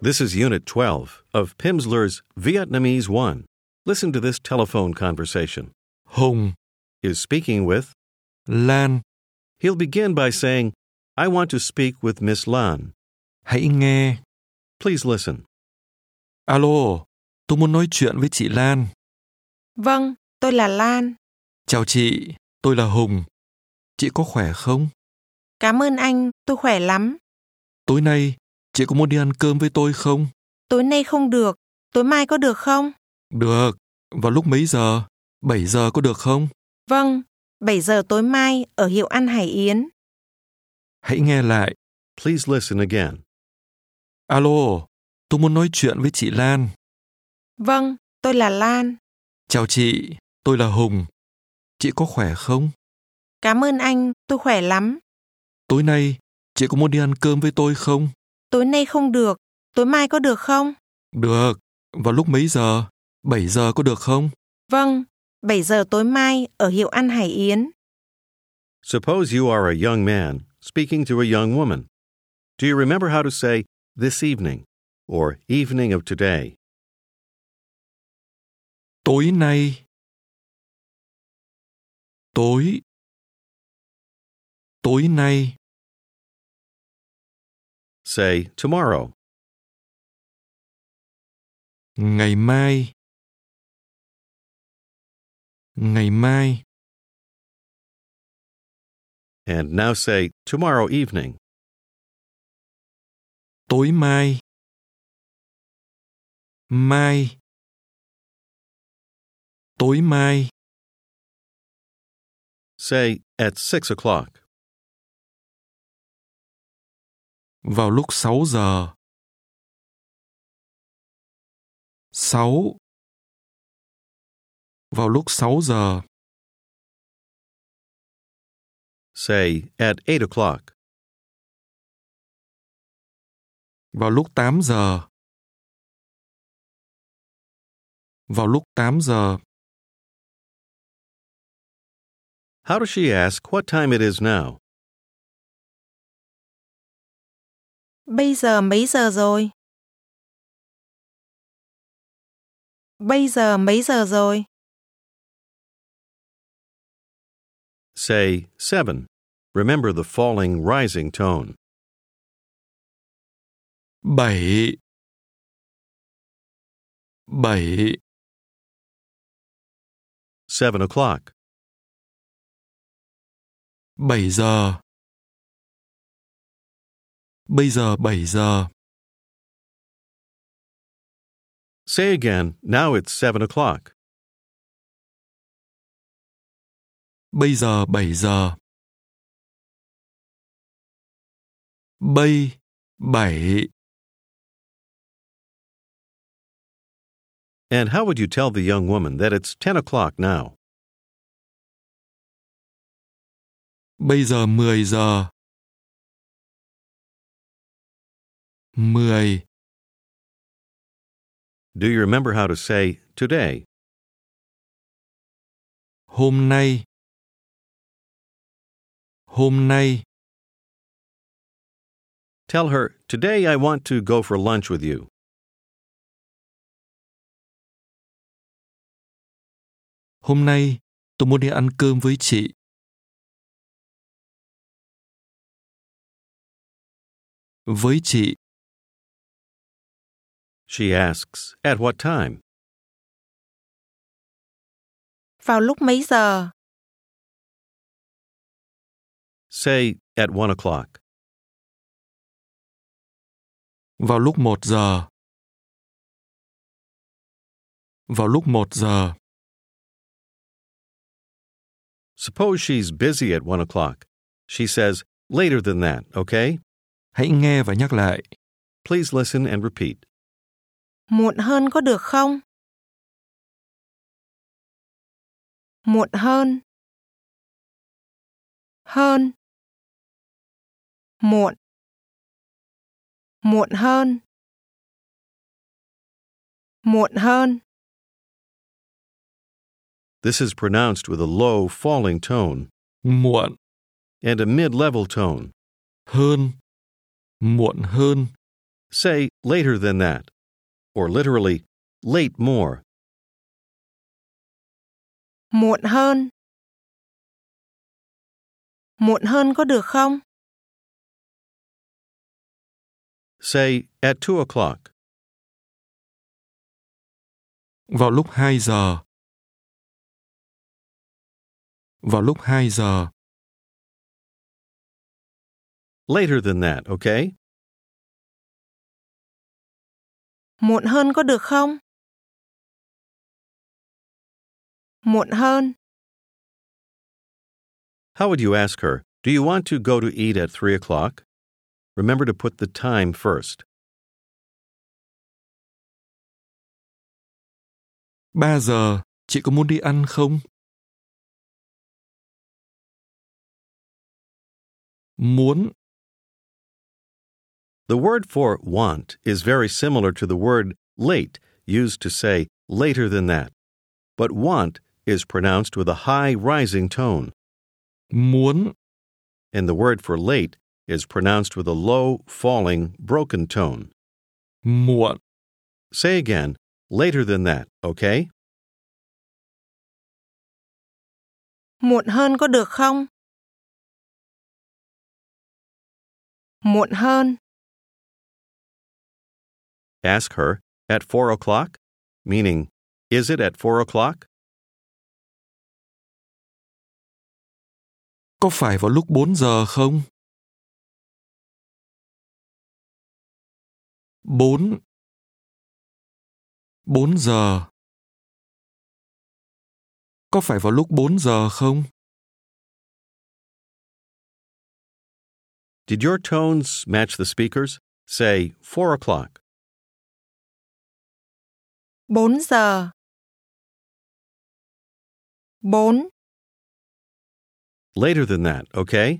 This is Unit 12 of Pimsleur's Vietnamese 1. Listen to this telephone conversation. Hùng, Is speaking with. Lan, He'll begin by saying, I want to speak with Miss Lan. hãy nghe. Please listen. Alo, tôi muốn nói chuyện với chị Lan. Vâng, tôi là Lan. Chào chị, tôi là Hùng. Chị có khỏe không? Cảm ơn anh, tôi khỏe lắm. Tối nay, chị có muốn đi ăn cơm với tôi không? Tối nay không được, tối mai có được không? Được, vào lúc mấy giờ? 7 giờ có được không? Vâng, 7 giờ tối mai ở hiệu ăn Hải Yến. Hãy nghe lại. Please listen again. Alo, tôi muốn nói chuyện với chị Lan. Vâng, tôi là Lan. Chào chị, tôi là Hùng. Chị có khỏe không? Cảm ơn anh, tôi khỏe lắm. Tối nay, chị có muốn đi ăn cơm với tôi không? Tối nay không được, tối mai có được không? Được, vào lúc mấy giờ? 7 giờ có được không? Vâng, 7 giờ tối mai ở hiệu ăn Hải Yến. Suppose you are a young man speaking to a young woman. Do you remember how to say this evening or evening of today? Tối nay. Tối. Tối nay. Say tomorrow. Ngày mai. Ngày mai. And now say tomorrow evening. Tối mai. Mai. Tối mai. Say at six o'clock. Vào lúc 6 giờ. 6. Vào lúc 6 giờ. Say at eight o'clock. Vào lúc 8 giờ. Vào lúc 8 giờ. How does she ask what time it is now? Bây giờ mấy giờ rồi? Bây giờ mấy giờ rồi? Say seven. Remember the falling rising tone. 7. 7. Seven o'clock. 7 giờ. Bây giờ 7 giờ. Say again, now it's seven o'clock. Bây giờ 7 giờ. Bây 7. And how would you tell the young woman that it's ten o'clock now? Bây giờ 10 giờ. 10. Do you remember how to say today? Hôm nay. Hôm nay. Tell her, Today I want to go for lunch with you. Hôm nay tôi muốn đi ăn cơm với chị. Với chị, She asks, At what time? Vào lúc mấy giờ? Say at one o'clock. vào lúc 1 giờ. Vào lúc 1 giờ. Suppose she's busy at one o'clock. She says, Later than that, okay? Hãy nghe và nhắc lại. Please listen and repeat. Muộn hơn có được không? Muộn hơn. Hơn. Muộn. Muộn hơn. Muộn hơn. This is pronounced with a low, falling tone Muộn, and a mid level tone. hơn. Muộn hơn. say later than that, or literally, late more. Muộn hơn. Muộn hơn có được không? Say at 2 o'clock. Vào lúc 2 giờ. Vào lúc 2 giờ. Later than that, okay? Muộn hơn có được không? Muộn hơn. How would you ask her, Do you want to go to eat at 3 o'clock? Remember to put the time first. 3 giờ, chị có muốn đi ăn không? Muốn, The word for want is very similar to the word late used to say later than that. But want is pronounced with a high rising tone, muốn, and the word for late is pronounced with a low falling broken tone. muộn, Say again, later than that, okay? Muộn hơn có được không? Muộn hơn. Ask her, at 4 o'clock? Meaning, is it at 4 o'clock? có phải vào lúc 4 giờ không? 4 4 giờ Có phải vào lúc 4 giờ không? Did your tones match the speakers? Say 4 o'clock. 4 giờ. 4, Later than that, okay?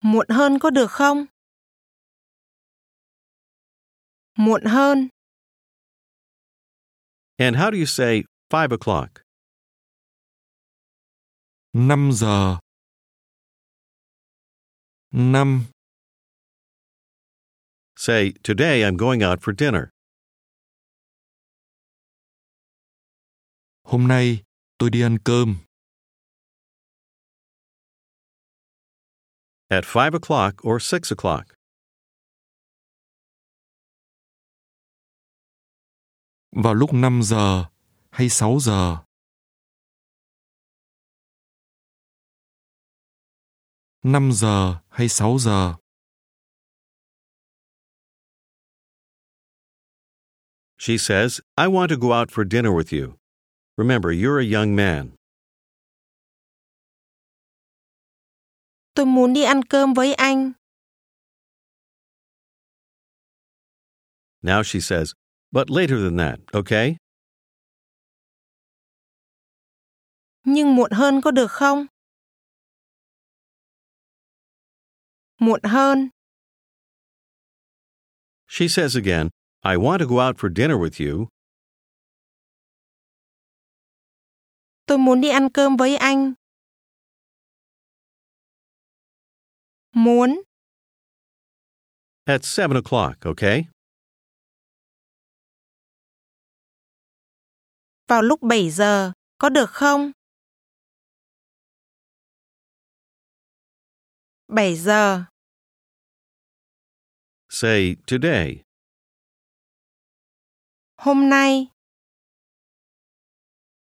muộn hơn có được không? Muộn hơn. And how do you say 5 o'clock? 5 giờ 5 Say, today I'm going out for dinner. Hôm nay tôi đi ăn cơm At 5 o'clock or 6 o'clock. vào lúc 5 giờ hay 6 giờ. Năm giờ hay sáu giờ? She says, I want to go out for dinner with you. Remember, you're a young man. Tôi muốn đi ăn cơm với anh. Now she says, but later than that, okay? Nhưng muộn hơn có được không? Muộn hơn. She says again, I want to go out for dinner with you. Tôi muốn đi ăn cơm với anh. Muốn. At 7 o'clock, okay? Vào lúc 7 giờ, có được không? 7 giờ, Say today. Hôm nay.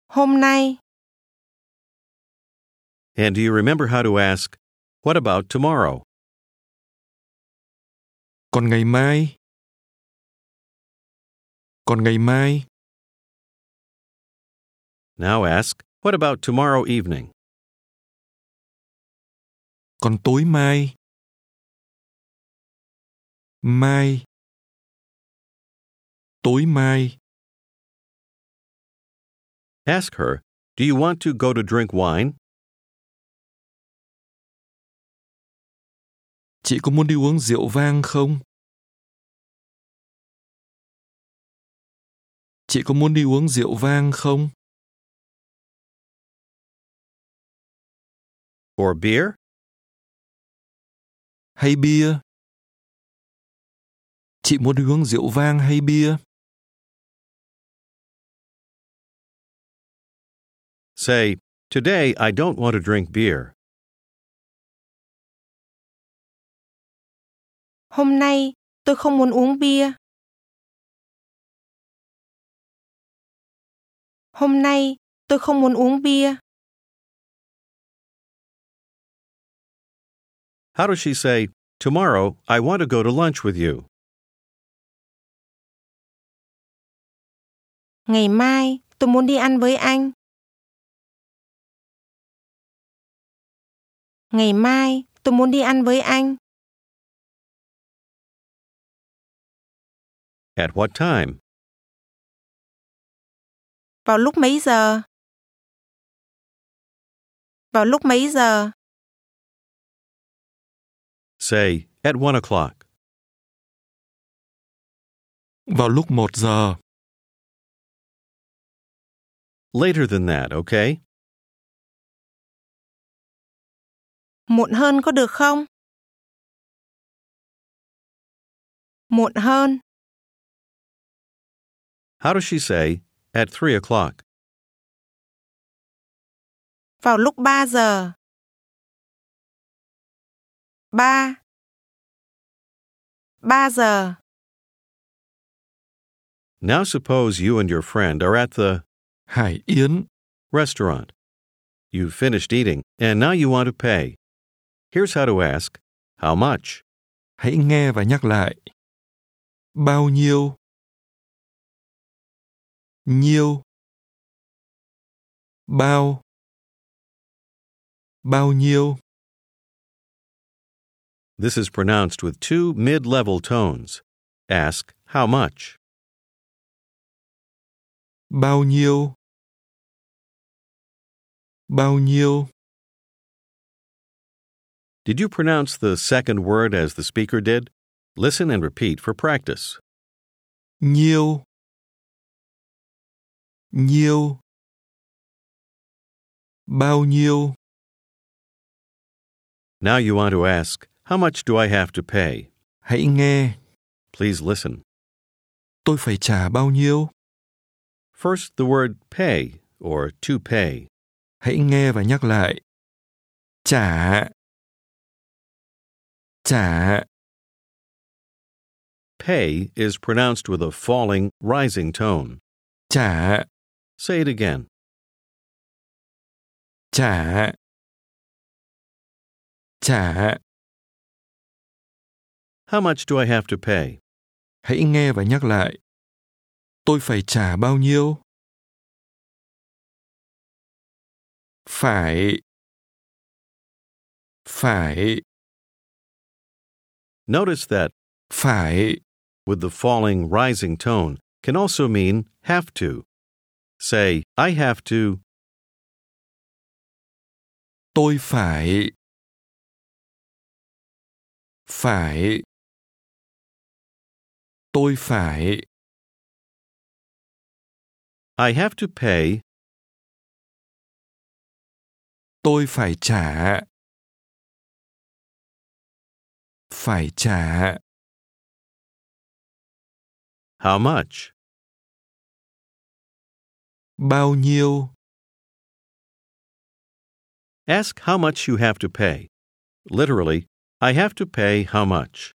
Hôm nay, And do you remember how to ask, what about tomorrow? Còn ngày mai? Còn ngày mai? Now ask, what about tomorrow evening? Còn tối mai? Mai. Tối mai. Ask her, do you want to go to drink wine? Chị có muốn đi uống rượu vang không? Chị có muốn đi uống rượu vang không? Or beer? Hay bia? Chị muốn uống rượu vang hay bia? Say, Today I don't want to drink beer. Hôm nay tôi không muốn uống bia. Hôm nay tôi không muốn uống bia. How does she say, Tomorrow I want to go to lunch with you? Ngày mai tôi muốn đi ăn với anh. Ngày mai tôi muốn đi ăn với anh. At what time? Vào lúc mấy giờ? Vào lúc mấy giờ? Say, At one o'clock. Vào lúc một giờ. Later than that, okay? Muộn hơn có được không? Muộn hơn. How does she say, At three o'clock? Vào lúc 3 giờ. 3 3 giờ. Now suppose you and your friend are at the Hải Yến. restaurant. You've finished eating, and now you want to pay. Here's how to ask How much? Hãy nghe và nhắc lại. Bao nhiêu? Nhiêu? Bao? Bao nhiêu? This is pronounced with two mid level tones. Ask how much. Bao nhiêu? Bao nhiêu? Did you pronounce the second word as the speaker did? Listen and repeat for practice. Nhiêu? Nhiêu? Bao nhiêu? Now you want to ask, How much do I have to pay? Hãy nghe. Please listen. Tôi phải trả bao nhiêu? First, the word pay or to pay. Hãy nghe và nhắc lại. Trả. Trả. Pay is pronounced with a falling, rising tone. Trả. Say it again. Trả. Trả. How much do I have to pay? Hãy nghe và nhắc lại. Tôi phải trả bao nhiêu? Phải. Phải. Notice that Phải. with the falling, rising tone can also mean have to. Say, I have to, Tôi phải. Phải. Tôi phải. I have to pay, Tôi phải trả. Phải trả. how much? Bao nhiêu? Ask how much you have to pay. Literally, I have to pay how much.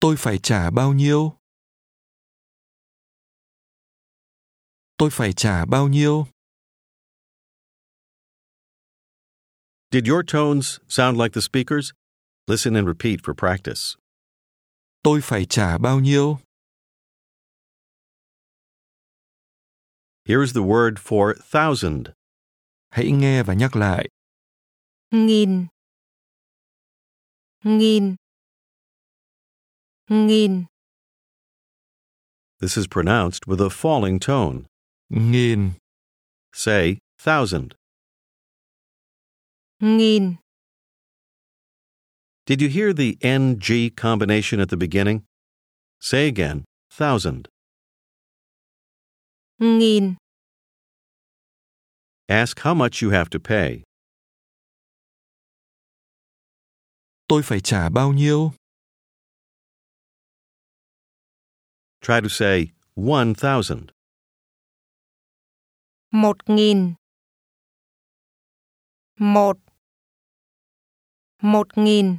Tôi phải trả bao nhiêu? Tôi phải trả bao nhiêu? Did your tones sound like the speakers? Listen and repeat for practice. Tôi phải trả bao nhiêu? Here's the word for thousand. Hãy nghe và nhắc lại. Nghìn. Nghìn. Nghìn. This is pronounced with a falling tone. Nghìn. Say thousand. Nghìn. Did you hear the NG combination at the beginning? Say again, thousand. Nghìn. Ask how much you have to pay. Tôi phải trả bao nhiêu? Try to say 1,000. Một nghìn. Một. Một nghìn.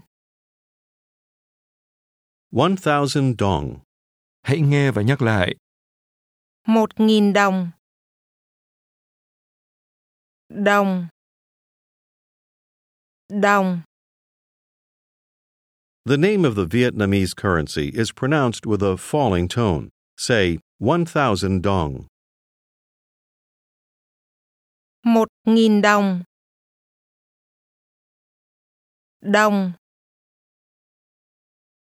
1,000 dong. Hãy nghe và nhắc lại. Một nghìn đồng. Đồng. Đồng. The name of the Vietnamese currency is pronounced with a falling tone. Say 1,000 dong. Một nghìn đồng. Đồng.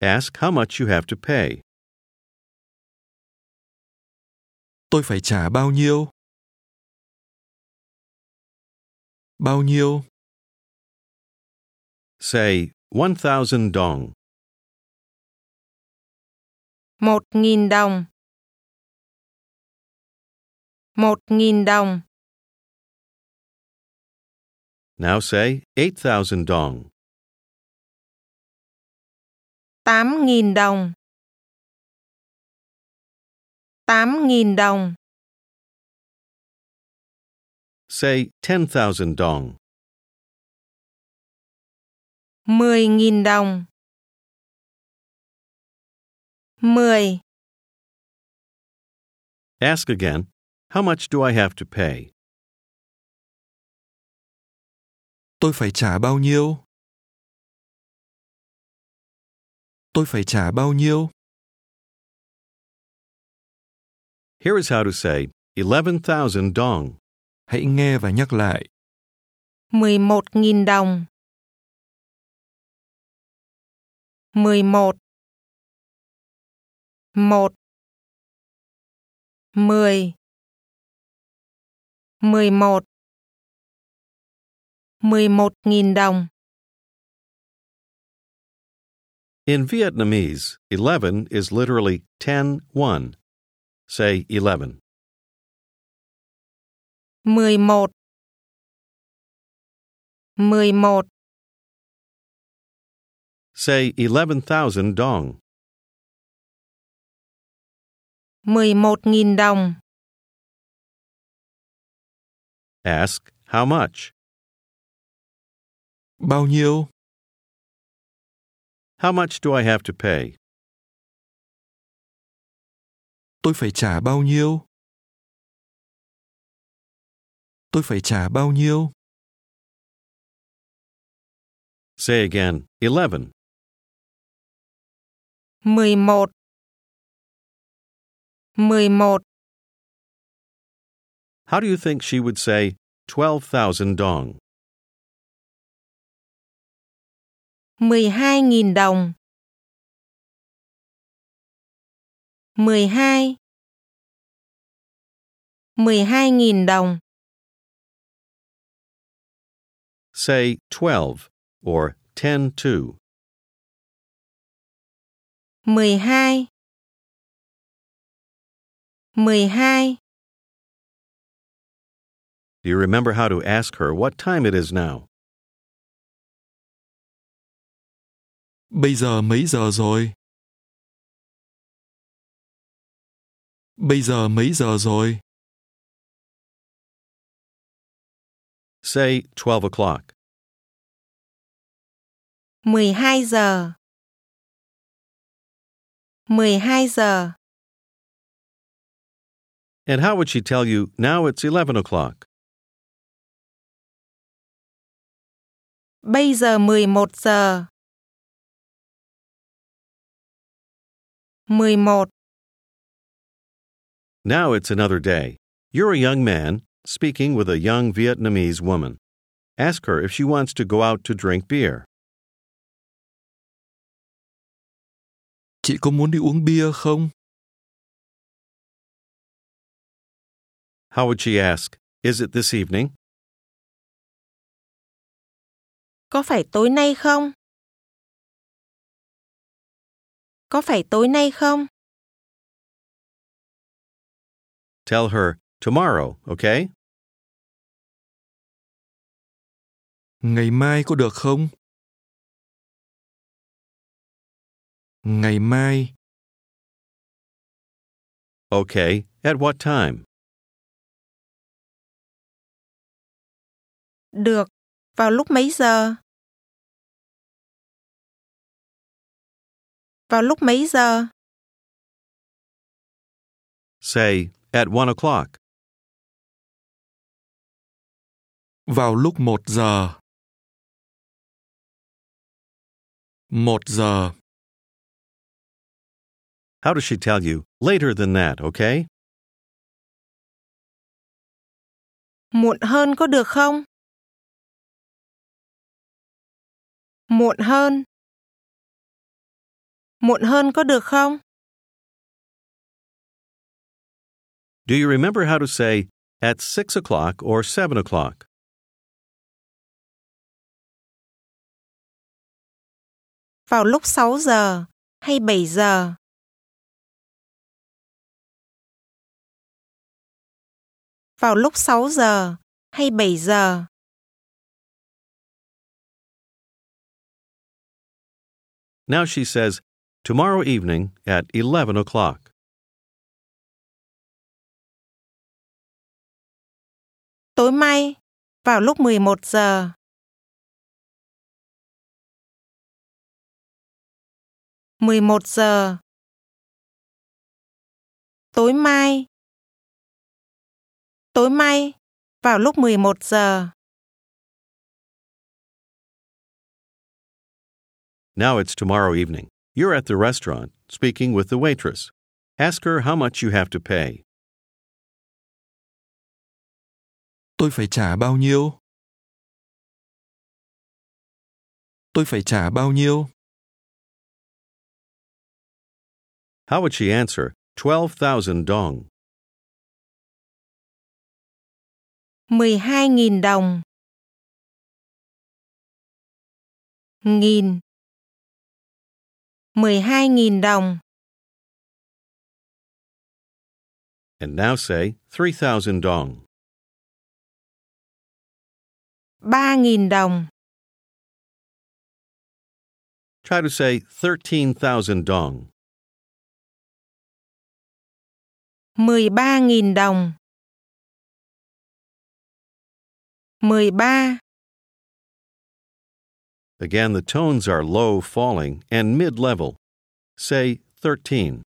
Ask how much you have to pay. Tôi phải trả bao nhiêu? Bao nhiêu? Say 1,000 dong. Một nghìn đồng. Một nghìn đồng. Now say 8,000 dong. Tám nghìn đồng. Tám nghìn đồng. Say 10,000 dong. Mười nghìn đồng. Mười. Ask again, how much do I have to pay? Tôi phải trả bao nhiêu? Tôi phải trả bao nhiêu? Here is how to say 11,000 dong. Hãy nghe và nhắc lại. Mười một nghìn đồng. Mười một. Một. Mười. Mười một. Mười một nghìn đồng. In Vietnamese, 11 is literally 10 1. Say 11. Mười một. Mười một. Say 11,000 dong. Mười một nghìn đồng. Ask how much? Bao nhiêu? How much do I have to pay? Tôi phải trả bao nhiêu? Tôi phải trả bao nhiêu? Say again 11. Mười một. Mười một. How do you think she would say 12,000 dong? Mười hai nghìn đồng. Mười hai. Mười hai nghìn đồng. Say 12 or 10 2. Mười hai. Mười hai. Do you remember how to ask her what time it is now? Bây giờ mấy giờ rồi? Bây giờ mấy giờ rồi? Say 12 o'clock. Mười hai giờ. Mười hai giờ. And how would she tell you now it's 11 o'clock? Bây giờ mười một giờ. Mười một. Now it's another day. You're a young man speaking with a young Vietnamese woman. Ask her if she wants to go out to drink beer. Chị có muốn đi uống bia không? How would she ask? Is it this evening? Có phải tối nay không? Có phải tối nay không? Tell her tomorrow, okay? Ngày mai có được không? Ngày mai, Okay, at what time? Được. Vào lúc mấy giờ? Vào lúc mấy giờ? Say, at one o'clock. vào lúc một giờ. Một giờ, How does she tell you? Later than that, okay? Muộn hơn có được không? Muộn hơn. Muộn hơn có được không? Do you remember how to say at six o'clock or seven o'clock? Vào lúc 6 giờ hay 7 giờ? Vào lúc 6 giờ hay 7 giờ? Now she says, tomorrow evening at 11 o'clock. Tối mai vào lúc 11 giờ. mười một giờ tối mai tối mai vào lúc mười một giờ Now it's tomorrow evening. You're at the restaurant, speaking with the waitress. Ask her how much you have to pay. tôi phải trả bao nhiêu? Tôi phải trả bao nhiêu? How would she answer? 12,000 dong. mười hai nghìn đồng nghìn 12.000 đồng. And now say 3,000 dong. 3.000 đồng. Try to say 13,000 dong. 13.000 đồng. 13 Again, the tones are low falling and mid level. Say 13.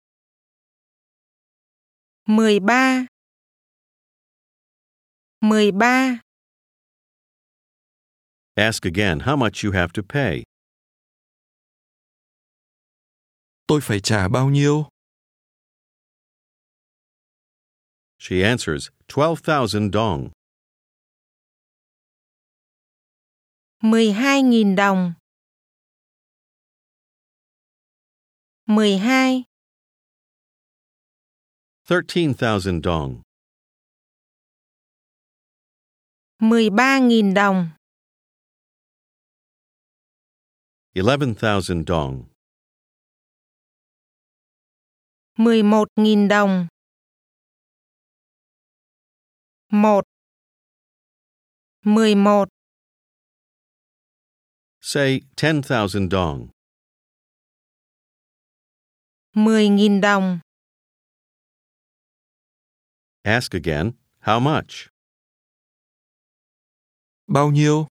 mười ba mười ba Ask again how much you have to pay. Tôi phải trả bao nhiêu? She answers 12,000 dong. 12.000 đồng. 12 13,000 dong. 13.000 đồng. 11,000 dong. 11.000 đồng. 1 11 Say 10,000 dong. mười nghìn đồng Ask again, how much? Bao nhiêu?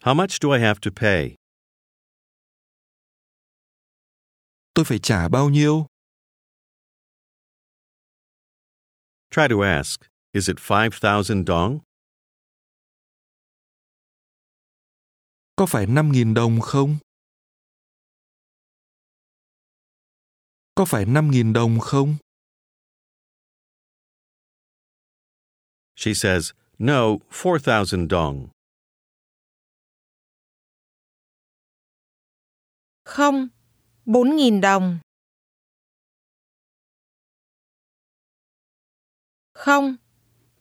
How much do I have to pay? Tôi phải trả bao nhiêu? Try to ask, is it 5,000 dong? Có phải 5.000 đồng không? Có phải 5.000 đồng không? She says, no, 4,000 dong. không bốn nghìn đồng không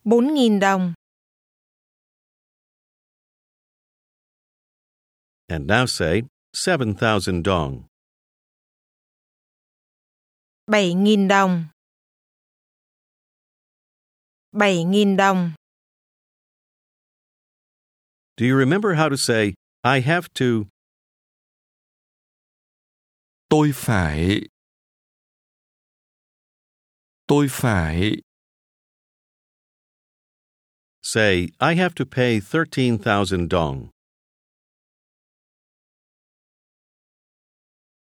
bốn nghìn đồng And now say 7,000 dong. bảy nghìn đồng bảy nghìn đồng Do you remember how to say, I have to Tôi phải. Tôi phải. Say, I have to pay 13,000 dong.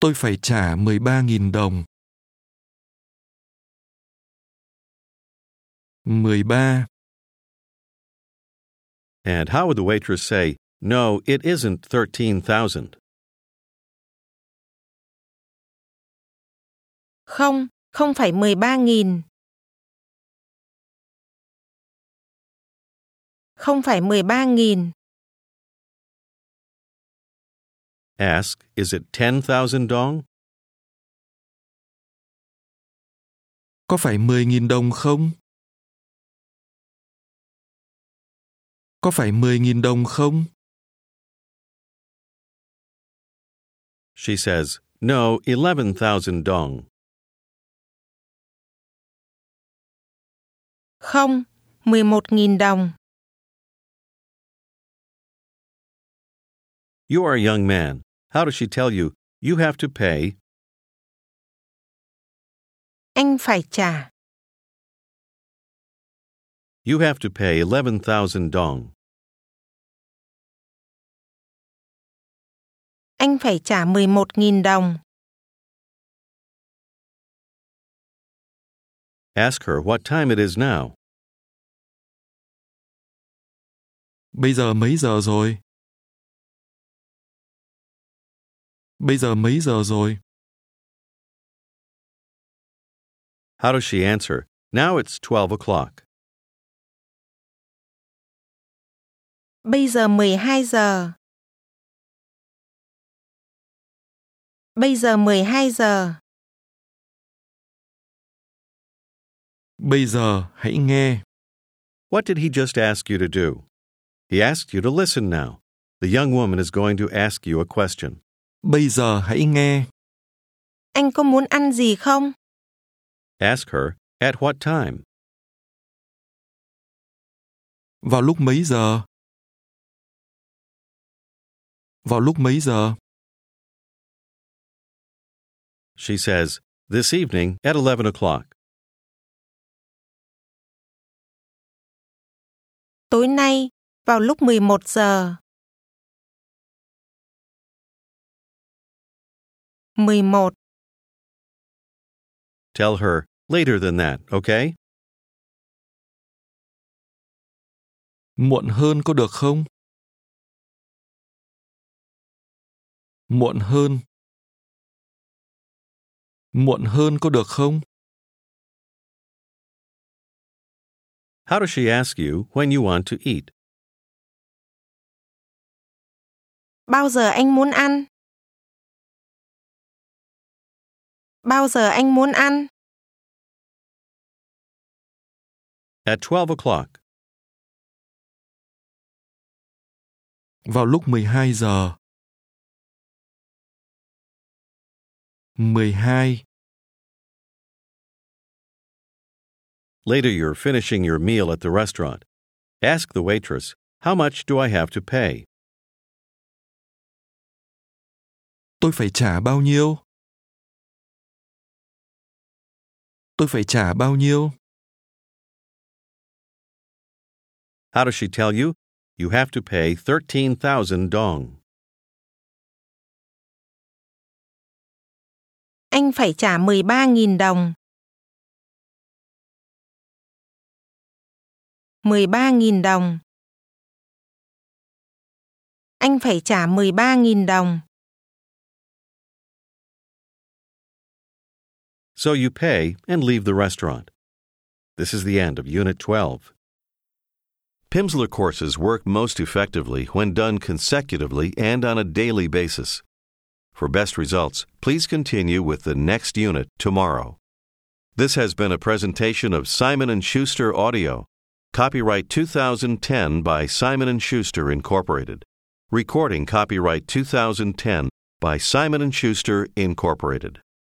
Tôi phải trả 13.000 đồng. 13. And how would the waitress say, No, it isn't 13,000? Không, không phải 13.000. Không phải 13.000. Ask, Is it 10,000 dong? Có phải 10.000 đồng không? Có phải 10.000 đồng không? She says, No, 11,000 dong. Không, 11.000 đồng. You are a young man. How does she tell you, You have to pay? Anh phải trả. You have to pay 11,000 dong. Anh phải trả 11.000 đồng. Ask her what time it is now. Bây giờ mấy giờ rồi? Bây giờ mấy giờ rồi? How does she answer? Now it's 12 o'clock. Bây giờ 12 giờ. Bây giờ 12 giờ. Bây giờ hãy nghe. What did he just ask you to do? He asked you to listen now. The young woman is going to ask you a question. Bây giờ hãy nghe. Anh có muốn ăn gì không? Ask her, At what time? Vào lúc mấy giờ? Vào lúc mấy giờ? She says, This evening at 11 o'clock. Tối nay, vào lúc 11 giờ. 11. Tell her, Later than that, okay? Muộn hơn có được không? Muộn hơn. Muộn hơn có được không? How does she ask you when you want to eat? Bao giờ anh muốn ăn? Bao giờ anh muốn ăn? At 12 o'clock. Vào lúc 12 giờ. 12. Later, you're finishing your meal at the restaurant. Ask the waitress, How much do I have to pay? Tôi phải trả bao nhiêu? Tôi phải trả bao nhiêu? How does she tell you? You have to pay 13,000 dong. Anh phải trả 13.000 đồng. 13.000 đồng. Anh phải trả 13.000 đồng. So you pay and leave the restaurant. This is the end of Unit 12. Pimsleur courses work most effectively when done consecutively and on a daily basis. For best results, please continue with the next unit tomorrow. This has been a presentation of Simon & Schuster Audio. Copyright 2010 by Simon & Schuster Incorporated. Recording copyright 2010 by Simon & Schuster Incorporated.